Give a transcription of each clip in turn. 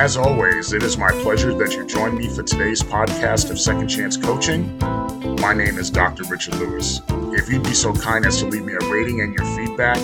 As always, it is my pleasure that you join me for today's podcast of Second Chance Coaching. My name is Dr. Richard Louis. If you'd be so kind as to leave me a rating and your feedback,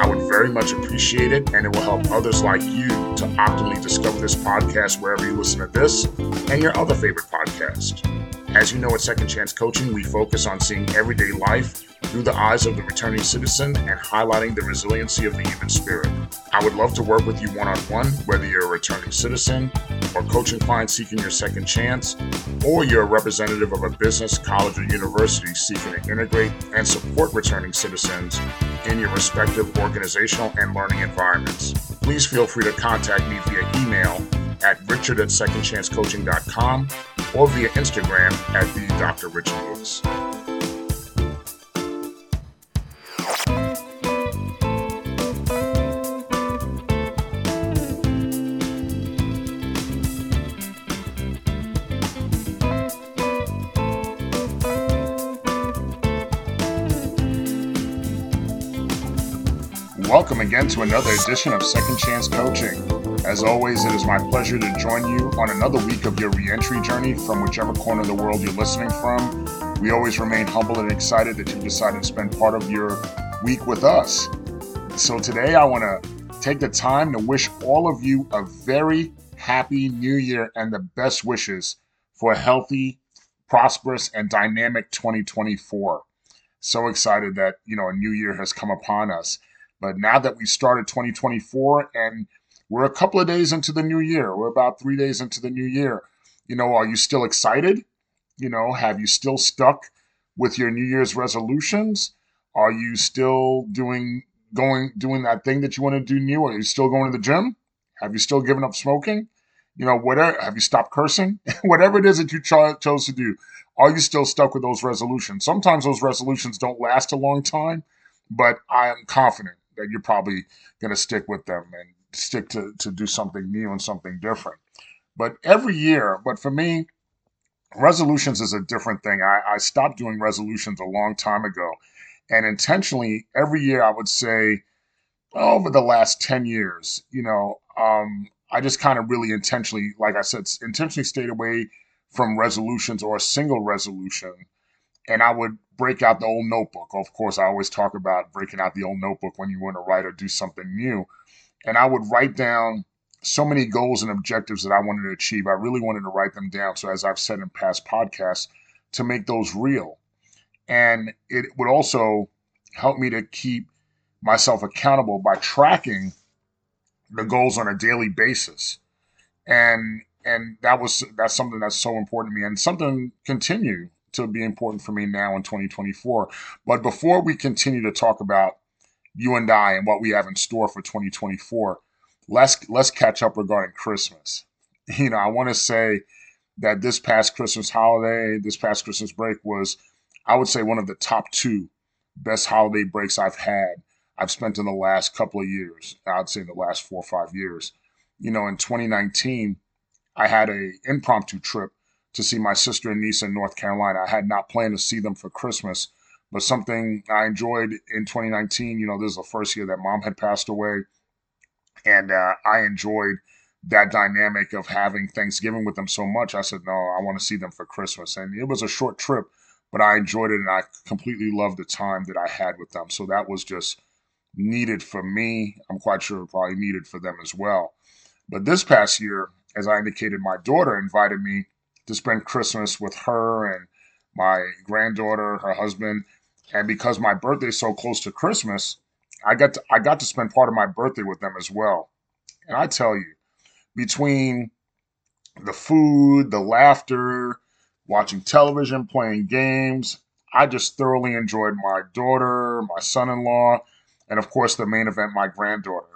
I would very much appreciate it, and it will help others like you to optimally discover this podcast wherever you listen to this and your other favorite podcast. As you know, at Second Chance Coaching, we focus on seeing everyday life through the eyes of the returning citizen and highlighting the resiliency of the human spirit. I would love to work with you one on one, whether you're a returning citizen or coaching clients seeking your second chance, or you're a representative of a business, college, or university seeking to integrate and support returning citizens in your respective organizational and learning environments. Please feel free to contact me via email at richard at secondchancecoaching.com or via Instagram at the Dr. Richard Louis. Welcome again to another edition of Second Chance Coaching. As always, it is my pleasure to join you on another week of your reentry journey from whichever corner of the world you're listening from. We always remain humble and excited that you decided to spend part of your week with us. So today, I want to take the time to wish all of you a very happy new year and the best wishes for a healthy, prosperous, and dynamic 2024. So excited that, you know, a new year has come upon us. But now that we started 2024 and we're a couple of days into the new year. We're about three days into the new year. You know, are you still excited? You know, have you still stuck with your New Year's resolutions? Are you still doing going doing that thing that you want to do new? Are you still going to the gym? Have you still given up smoking? You know, whatever. Have you stopped cursing? whatever it is that you cho- chose to do, are you still stuck with those resolutions? Sometimes those resolutions don't last a long time, but I am confident that you're probably going to stick with them and stick to, to do something new and something different. But every year, but for me, resolutions is a different thing. I, I stopped doing resolutions a long time ago. And intentionally, every year, I would say over the last 10 years, you know, um, I just kind of really intentionally, like I said, intentionally stayed away from resolutions or a single resolution. And I would break out the old notebook. Of course, I always talk about breaking out the old notebook when you want to write or do something new and I would write down so many goals and objectives that I wanted to achieve. I really wanted to write them down. So, as I've said in past podcasts, to make those real. And it would also help me to keep myself accountable by tracking the goals on a daily basis. And and that was that's something that's so important to me and something continue to be important for me now in 2024. But before we continue to talk about you and I and what we have in store for 2024. Let's let's catch up regarding Christmas. You know, I want to say that this past Christmas holiday, this past Christmas break was, I would say, one of the top two best holiday breaks I've had. I've spent in the last couple of years. I'd say the last four or five years. You know, in 2019, I had a impromptu trip to see my sister and niece in North Carolina. I had not planned to see them for Christmas, but something I enjoyed in 2019, you know, this is the first year that mom had passed away. And uh, I enjoyed that dynamic of having Thanksgiving with them so much. I said, no, I want to see them for Christmas. And it was a short trip, but I enjoyed it and I completely loved the time that I had with them. So that was just needed for me. I'm quite sure probably needed for them as well. But this past year, as I indicated, my daughter invited me to spend Christmas with her and my granddaughter, her husband, and because my birthday is so close to Christmas, I got to, I got to spend part of my birthday with them as well. And I tell you, between the food, the laughter, watching television, playing games, I just thoroughly enjoyed my daughter, my son-in-law, and of course the main event, my granddaughter.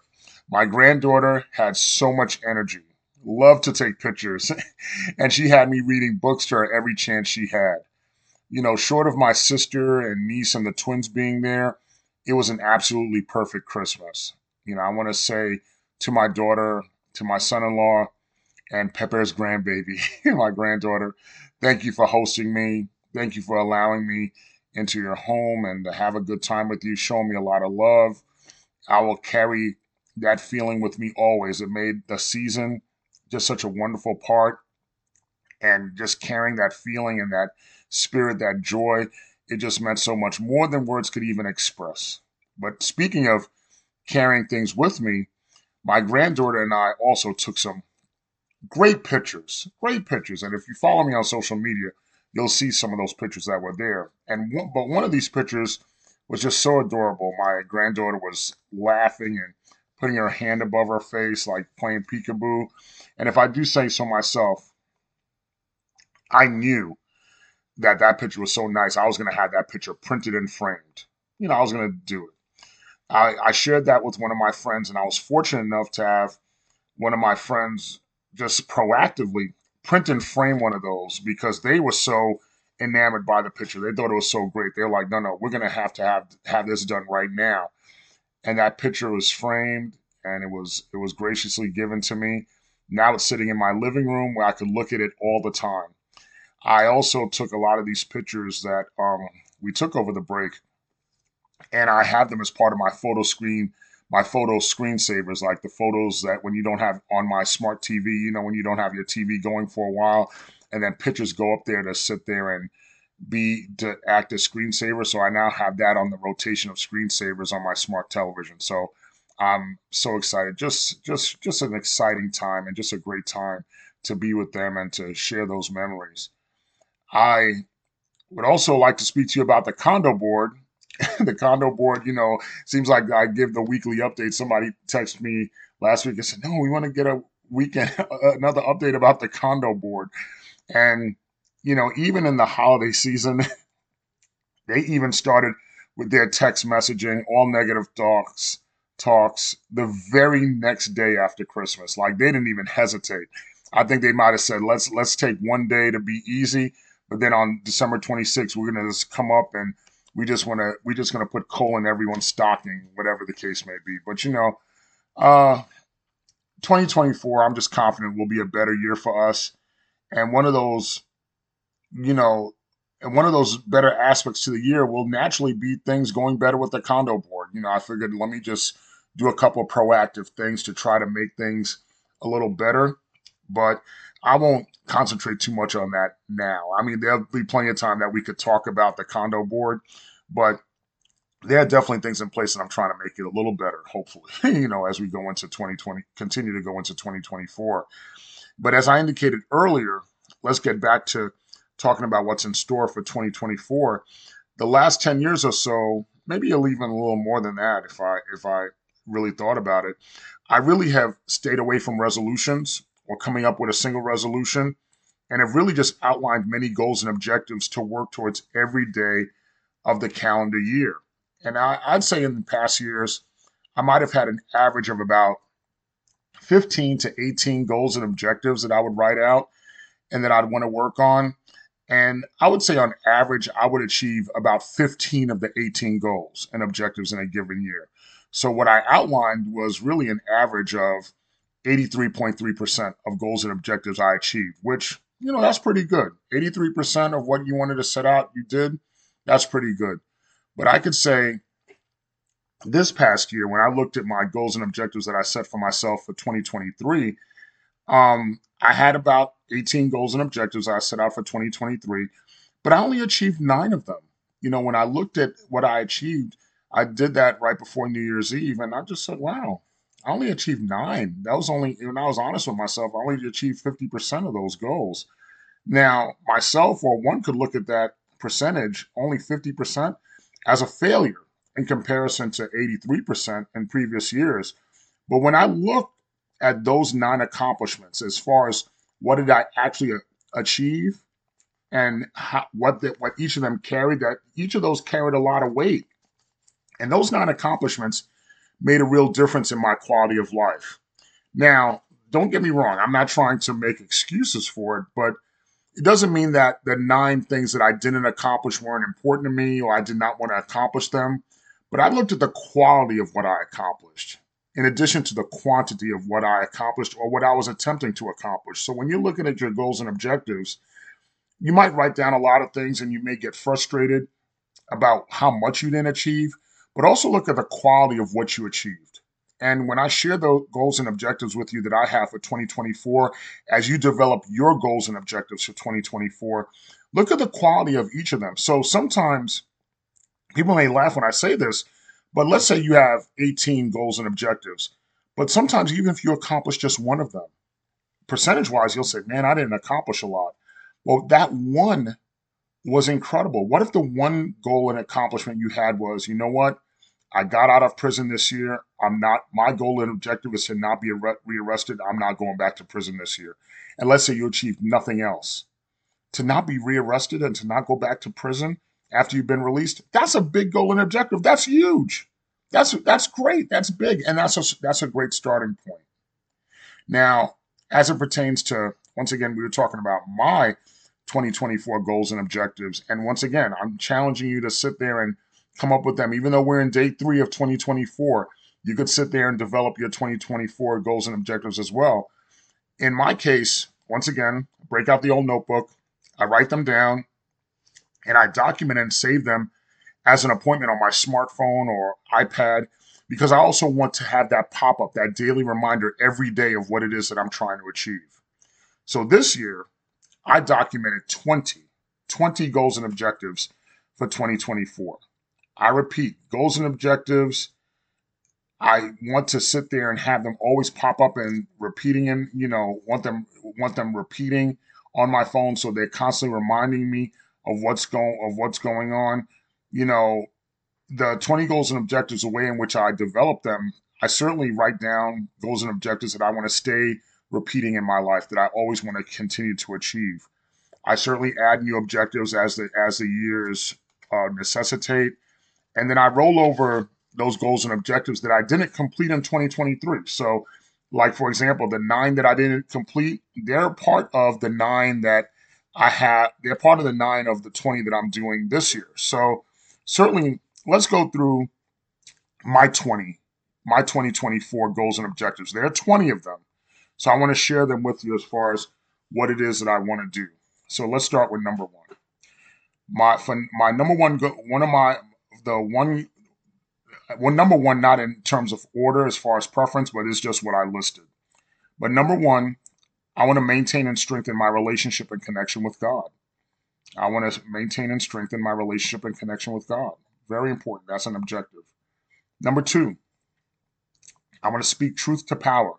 My granddaughter had so much energy, loved to take pictures, and she had me reading books to her every chance she had you know, short of my sister and niece and the twins being there, it was an absolutely perfect Christmas. You know, I want to say to my daughter, to my son in law, and Pepper's grandbaby, my granddaughter, thank you for hosting me. Thank you for allowing me into your home and to have a good time with you, showing me a lot of love. I will carry that feeling with me always. It made the season just such a wonderful part. And just carrying that feeling and that spirit, that joy, it just meant so much more than words could even express. But speaking of carrying things with me, my granddaughter and I also took some great pictures, great pictures. And if you follow me on social media, you'll see some of those pictures that were there. And one, but one of these pictures was just so adorable. My granddaughter was laughing and putting her hand above her face, like playing peekaboo. And if I do say so myself, I knew that that picture was so nice. I was going to have that picture printed and framed. You know, I was going to do it. I, I shared that with one of my friends, and I was fortunate enough to have one of my friends just proactively print and frame one of those because they were so enamored by the picture. They thought it was so great. They're like, no, no, we're going to have to have have this done right now. And that picture was framed, and it was it was graciously given to me. Now it's sitting in my living room where I could look at it all the time. I also took a lot of these pictures that um, we took over the break, and I have them as part of my photo screen, my photo screensavers, like the photos that when you don't have on my smart TV, you know, when you don't have your TV going for a while, and then pictures go up there to sit there and be to act as screensaver. So I now have that on the rotation of screensavers on my smart television. So I'm so excited. Just just just an exciting time and just a great time to be with them and to share those memories. I would also like to speak to you about the condo board. the condo board, you know, seems like I give the weekly update. Somebody texted me last week and said, "No, we want to get a weekend another update about the condo board." And you know, even in the holiday season, they even started with their text messaging, all negative talks, talks the very next day after Christmas. Like they didn't even hesitate. I think they might have said, "Let's let's take one day to be easy," but then on December 26th, we're gonna just come up and we just want to we just gonna put coal in everyone's stocking, whatever the case may be. But you know, uh, 2024, I'm just confident will be a better year for us. And one of those you know, and one of those better aspects to the year will naturally be things going better with the condo board. You know, I figured let me just do a couple proactive things to try to make things a little better. But I won't concentrate too much on that now. I mean, there'll be plenty of time that we could talk about the condo board, but there are definitely things in place and I'm trying to make it a little better, hopefully, you know, as we go into 2020, continue to go into 2024. But as I indicated earlier, let's get back to talking about what's in store for 2024. The last 10 years or so, maybe even a little more than that if I if I really thought about it. I really have stayed away from resolutions or coming up with a single resolution and have really just outlined many goals and objectives to work towards every day of the calendar year. And I, would say in the past years, I might have had an average of about 15 to 18 goals and objectives that I would write out and that I'd want to work on. And I would say on average, I would achieve about 15 of the 18 goals and objectives in a given year. So what I outlined was really an average of 83.3% of goals and objectives I achieved, which, you know, that's pretty good. 83% of what you wanted to set out, you did. That's pretty good. But I could say this past year, when I looked at my goals and objectives that I set for myself for 2023, um, I had about 18 goals and objectives I set out for 2023, but I only achieved nine of them. You know, when I looked at what I achieved, I did that right before New Year's Eve, and I just said, wow, I only achieved nine. That was only, when I was honest with myself, I only achieved 50% of those goals. Now, myself or one could look at that percentage, only 50%, as a failure in comparison to 83% in previous years. But when I look at those nine accomplishments as far as what did I actually achieve? And how, what the, what each of them carried that each of those carried a lot of weight. And those nine accomplishments made a real difference in my quality of life. Now don't get me wrong i'm not trying to make excuses for it but it doesn't mean that the nine things that i didn't accomplish weren't important to me or i did not want to accomplish them but i looked at the quality of what i accomplished in addition to the quantity of what I accomplished or what I was attempting to accomplish. So when you're looking at your goals and objectives, you might write down a lot of things and you may get frustrated about how much you didn't achieve, but also look at the quality of what you achieved. And when I share the goals and objectives with you that I have for 2024, as you develop your goals and objectives for 2024, look at the quality of each of them. So sometimes people may laugh when I say this, but let's say you have 18 goals and objectives. But sometimes, even if you accomplish just one of them, percentage wise, you'll say, man, I didn't accomplish a lot. Well, that one was incredible. What if the one goal and accomplishment you had was, you know what? I got out of prison this year. I'm not, my goal and objective is to not be rearrested. I'm not going back to prison this year. And let's say you achieved nothing else. To not be rearrested and to not go back to prison after you've been released, that's a big goal and objective. That's huge. That's that's great. That's big. And that's a that's a great starting point. Now, as it pertains to once again, we were talking about my 2024 goals and objectives. And once again, I'm challenging you to sit there and come up with them. Even though we're in day three of 2024, you could sit there and develop your 2024 goals and objectives as well. In my case, once again, break out the old notebook, I write them down, and I document and save them as an appointment on my smartphone or iPad because I also want to have that pop up, that daily reminder every day of what it is that I'm trying to achieve. So this year, I documented 20, 20 goals and objectives for 2024. I repeat, goals and objectives. I want to sit there and have them always pop up and repeating and you know, want them want them repeating on my phone so they're constantly reminding me of what's going of what's going on. You know, the 20 goals and objectives, the way in which I develop them, I certainly write down goals and objectives that I want to stay repeating in my life that I always want to continue to achieve. I certainly add new objectives as the as the years uh, necessitate, and then I roll over those goals and objectives that I didn't complete in 2023. So, like for example, the nine that I didn't complete, they're part of the nine that I have. They're part of the nine of the 20 that I'm doing this year. So, certainly, let's go through my 20, my 2024 goals and objectives. There are 20 of them. So I want to share them with you as far as what it is that I want to do. So let's start with number one. My my number one one of my the one well number one not in terms of order as far as preference, but it's just what I listed. But number one, I want to maintain and strengthen my relationship and connection with God. I want to maintain and strengthen my relationship and connection with God. Very important. That's an objective. Number two, I want to speak truth to power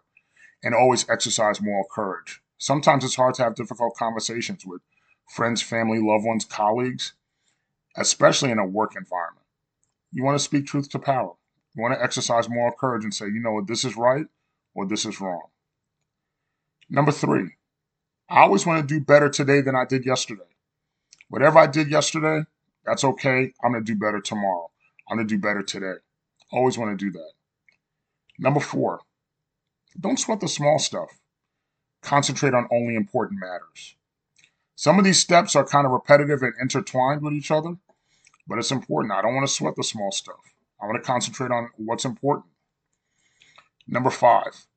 and always exercise moral courage. Sometimes it's hard to have difficult conversations with friends, family, loved ones, colleagues, especially in a work environment. You want to speak truth to power. You want to exercise moral courage and say, you know what, this is right or this is wrong. Number three, I always want to do better today than I did yesterday. Whatever I did yesterday, that's okay. I'm going to do better tomorrow. I'm going to do better today. Always want to do that. Number four, don't sweat the small stuff. Concentrate on only important matters. Some of these steps are kind of repetitive and intertwined with each other, but it's important. I don't want to sweat the small stuff. I want to concentrate on what's important. Number five,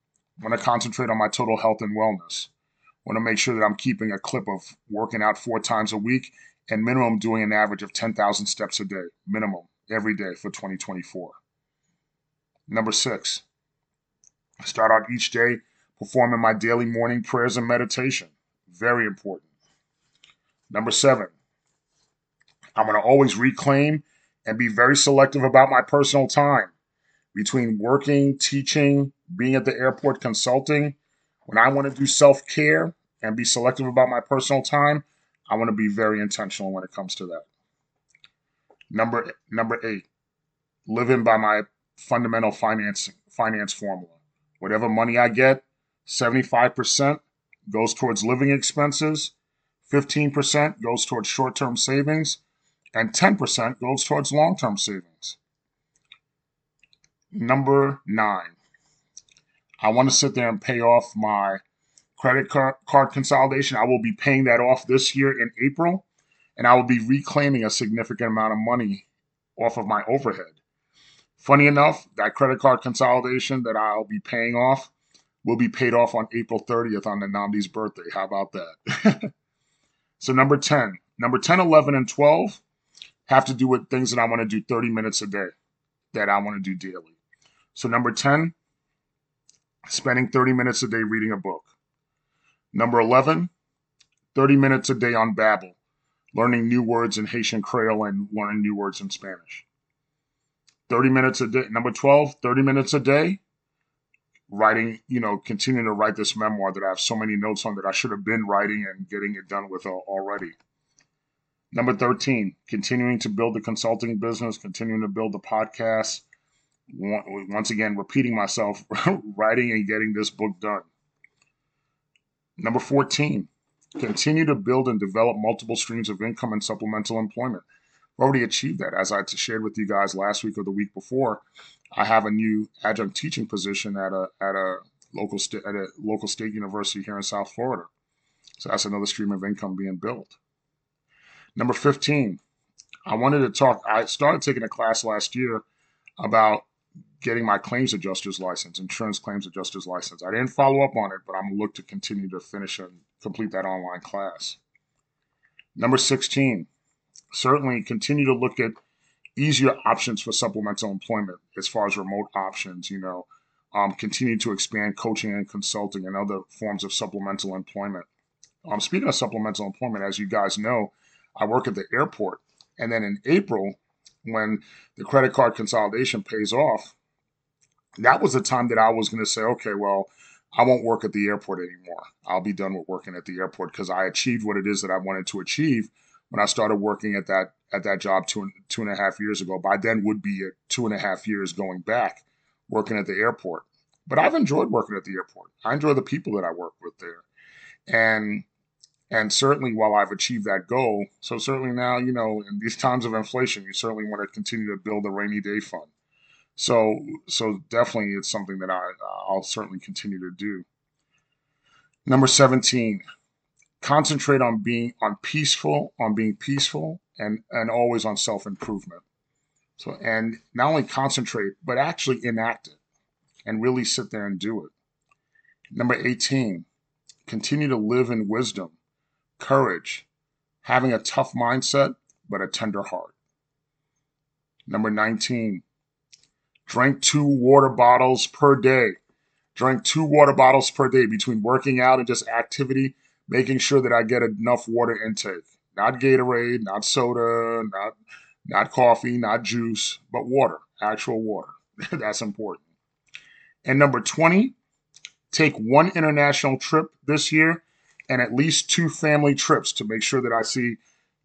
I want to concentrate on my total health and wellness. I want to make sure that I'm keeping a clip of working out four times a week and minimum doing an average of 10,000 steps a day, minimum, every day for 2024. Number six, start out each day performing my daily morning prayers and meditation. Very important. Number seven, I'm going to always reclaim and be very selective about my personal time between working, teaching, being at the airport consulting. When I want to do self care and be selective about my personal time, I want to be very intentional when it comes to that. Number number eight, living by my fundamental finance finance formula. Whatever money I get, 75% goes towards living expenses, 15% goes towards short-term savings, and 10% goes towards long-term savings. Number nine, I want to sit there and pay off my credit card, consolidation. I will be paying that off this year in April, and I will be reclaiming a significant amount of money off of my overhead. Funny enough, that credit card consolidation that I'll be paying off will be paid off on April 30th on the Namdi's birthday. How about that? so, number 10, number 10, 11, and 12 have to do with things that I want to do 30 minutes a day that I want to do daily. So, number 10, spending 30 minutes a day reading a book. Number 11, 30 minutes a day on Babbel, learning new words in Haitian Creole and learning new words in Spanish. 30 minutes a day. Number 12, 30 minutes a day writing, you know, continuing to write this memoir that I have so many notes on that I should have been writing and getting it done with already. Number 13, continuing to build the consulting business, continuing to build the podcast. Once again, repeating myself, writing and getting this book done. Number 14, continue to build and develop multiple streams of income and supplemental employment I've already achieved that. As I shared with you guys last week or the week before, I have a new adjunct teaching position at a at a local at a local state university here in South Florida. So that's another stream of income being built. Number 15, I wanted to talk. I started taking a class last year about getting my claims adjuster's license, insurance claims adjuster's license. I didn't follow up on it, but I'm going to look to continue to finish and complete that online class. Number 16, certainly continue to look at easier options for supplemental employment as far as remote options, you know, um, continue to expand coaching and consulting and other forms of supplemental employment. Um, speaking of supplemental employment, as you guys know, I work at the airport. And then in April, when the credit card consolidation pays off, that was the time that I was going to say, okay, well, I won't work at the airport anymore. I'll be done with working at the airport because I achieved what it is that I wanted to achieve when I started working at that at that job two two and a half years ago. By then would be two and a half years going back working at the airport. But I've enjoyed working at the airport. I enjoy the people that I work with there, and and certainly while I've achieved that goal, so certainly now you know in these times of inflation, you certainly want to continue to build a rainy day fund. So, so definitely it's something that I, I'll certainly continue to do. Number 17, concentrate on being on peaceful, on being peaceful and, and always on self-improvement. So, and not only concentrate, but actually enact it and really sit there and do it. Number 18, continue to live in wisdom, courage, having a tough mindset, but a tender heart. Number 19, drank two water bottles per day. Drank two water bottles per day between working out and just activity, making sure that I get enough water intake. Not Gatorade, not soda, not not coffee, not juice, but water, actual water. That's important. And number 20, take one international trip this year and at least two family trips to make sure that I see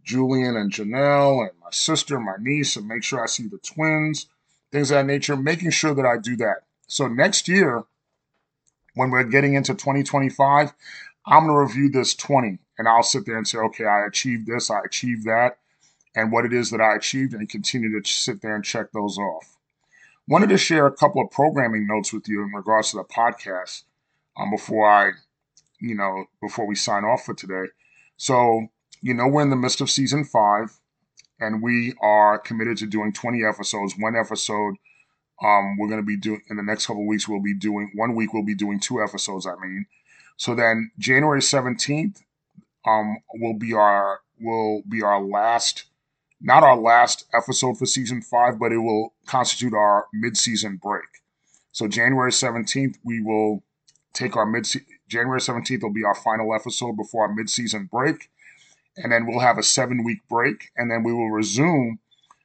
Julian and Janelle and my sister, my niece, and make sure I see the twins things of that nature, making sure that I do that. So next year, when we're getting into 2025, I'm going to review this 20 and I'll sit there and say, okay, I achieved this, I achieved that, and what it is that I achieved, and continue to sit there and check those off. Wanted to share a couple of programming notes with you in regards to the podcast um, before I, you know, before we sign off for today. So, you know, we're in the midst of season five, and we are committed to doing 20 episodes. One episode, um, we're going to be doing in the next couple weeks. We'll be doing one week. We'll be doing two episodes. I mean, so then January 17th um, will be our will be our last not our last episode for season 5, but it will constitute our mid-season break. So January 17th we will take our mid January 17th will be our final episode before our mid-season break. And then we'll have a 7-week break and then we will resume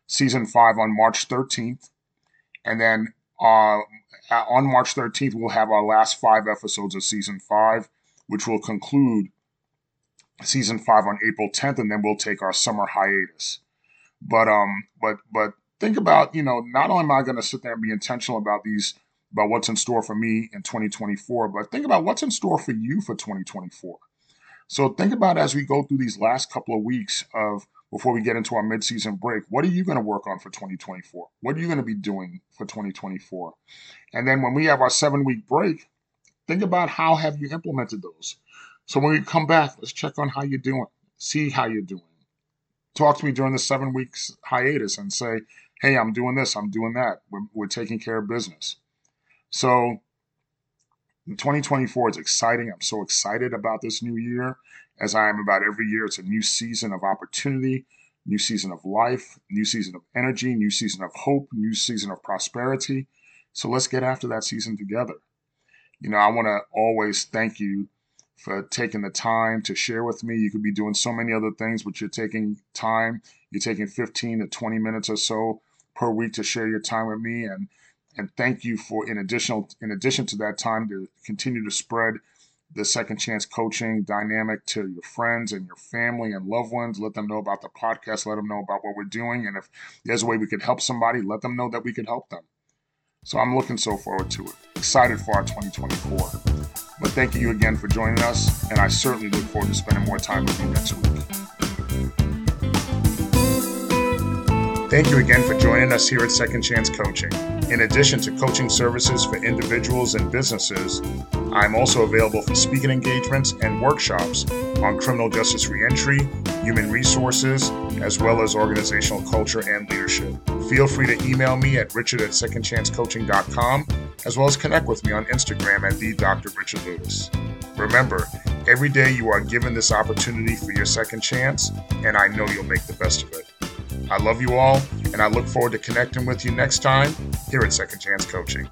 season 5 on March 13th. And then uh, on March 13th, we'll have our last five episodes of season five, which will conclude season five on April 10th, and then we'll take our summer hiatus. But um, but but think about you know, not only am I going to sit there and be intentional about these about what's in store for me in 2024, but think about what's in store for you for 2024. So think about as we go through these last couple of weeks of before we get into our midseason break, what are you going to work on for 2024? What are you going to be doing for 2024? And then when we have our seven week break, think about how have you implemented those. So when we come back, let's check on how you're doing, see how you're doing. Talk to me during the seven weeks hiatus and say, hey, I'm doing this, I'm doing that. We're, we're taking care of business. So 2024 is exciting. I'm so excited about this new year as I am about every year. It's a new season of opportunity, new season of life, new season of energy, new season of hope, new season of prosperity. So let's get after that season together. you know, I want to always thank you for taking the time to share with me. You could be doing so many other things, but you're taking time. You're taking 15 to 20 minutes or so per week to share your time with me, and and thank you for in additional in addition to that time to continue to spread the second chance coaching dynamic to your friends and your family and loved ones. Let them know about the podcast. Let them know about what we're doing, and if there's a way we could help somebody, let them know that we could help them. So I'm looking so forward to it. Excited for our 2024. But thank you again for joining us, and I certainly look forward to spending more time with you next week. Thank you again for joining us here at Second Chance Coaching. In addition to coaching services for individuals and businesses, I'm also available for speaking engagements and workshops on criminal justice reentry, human resources, as well as organizational culture and leadership. Feel free to email me at richard at secondchancecoaching.com, as well as connect with me on Instagram at the Dr. Richard Louis. Remember, every day you are given this opportunity for your second chance, and I know you'll make the best of it. I love you all, and I look forward to connecting with you next time here at Second Chance Coaching.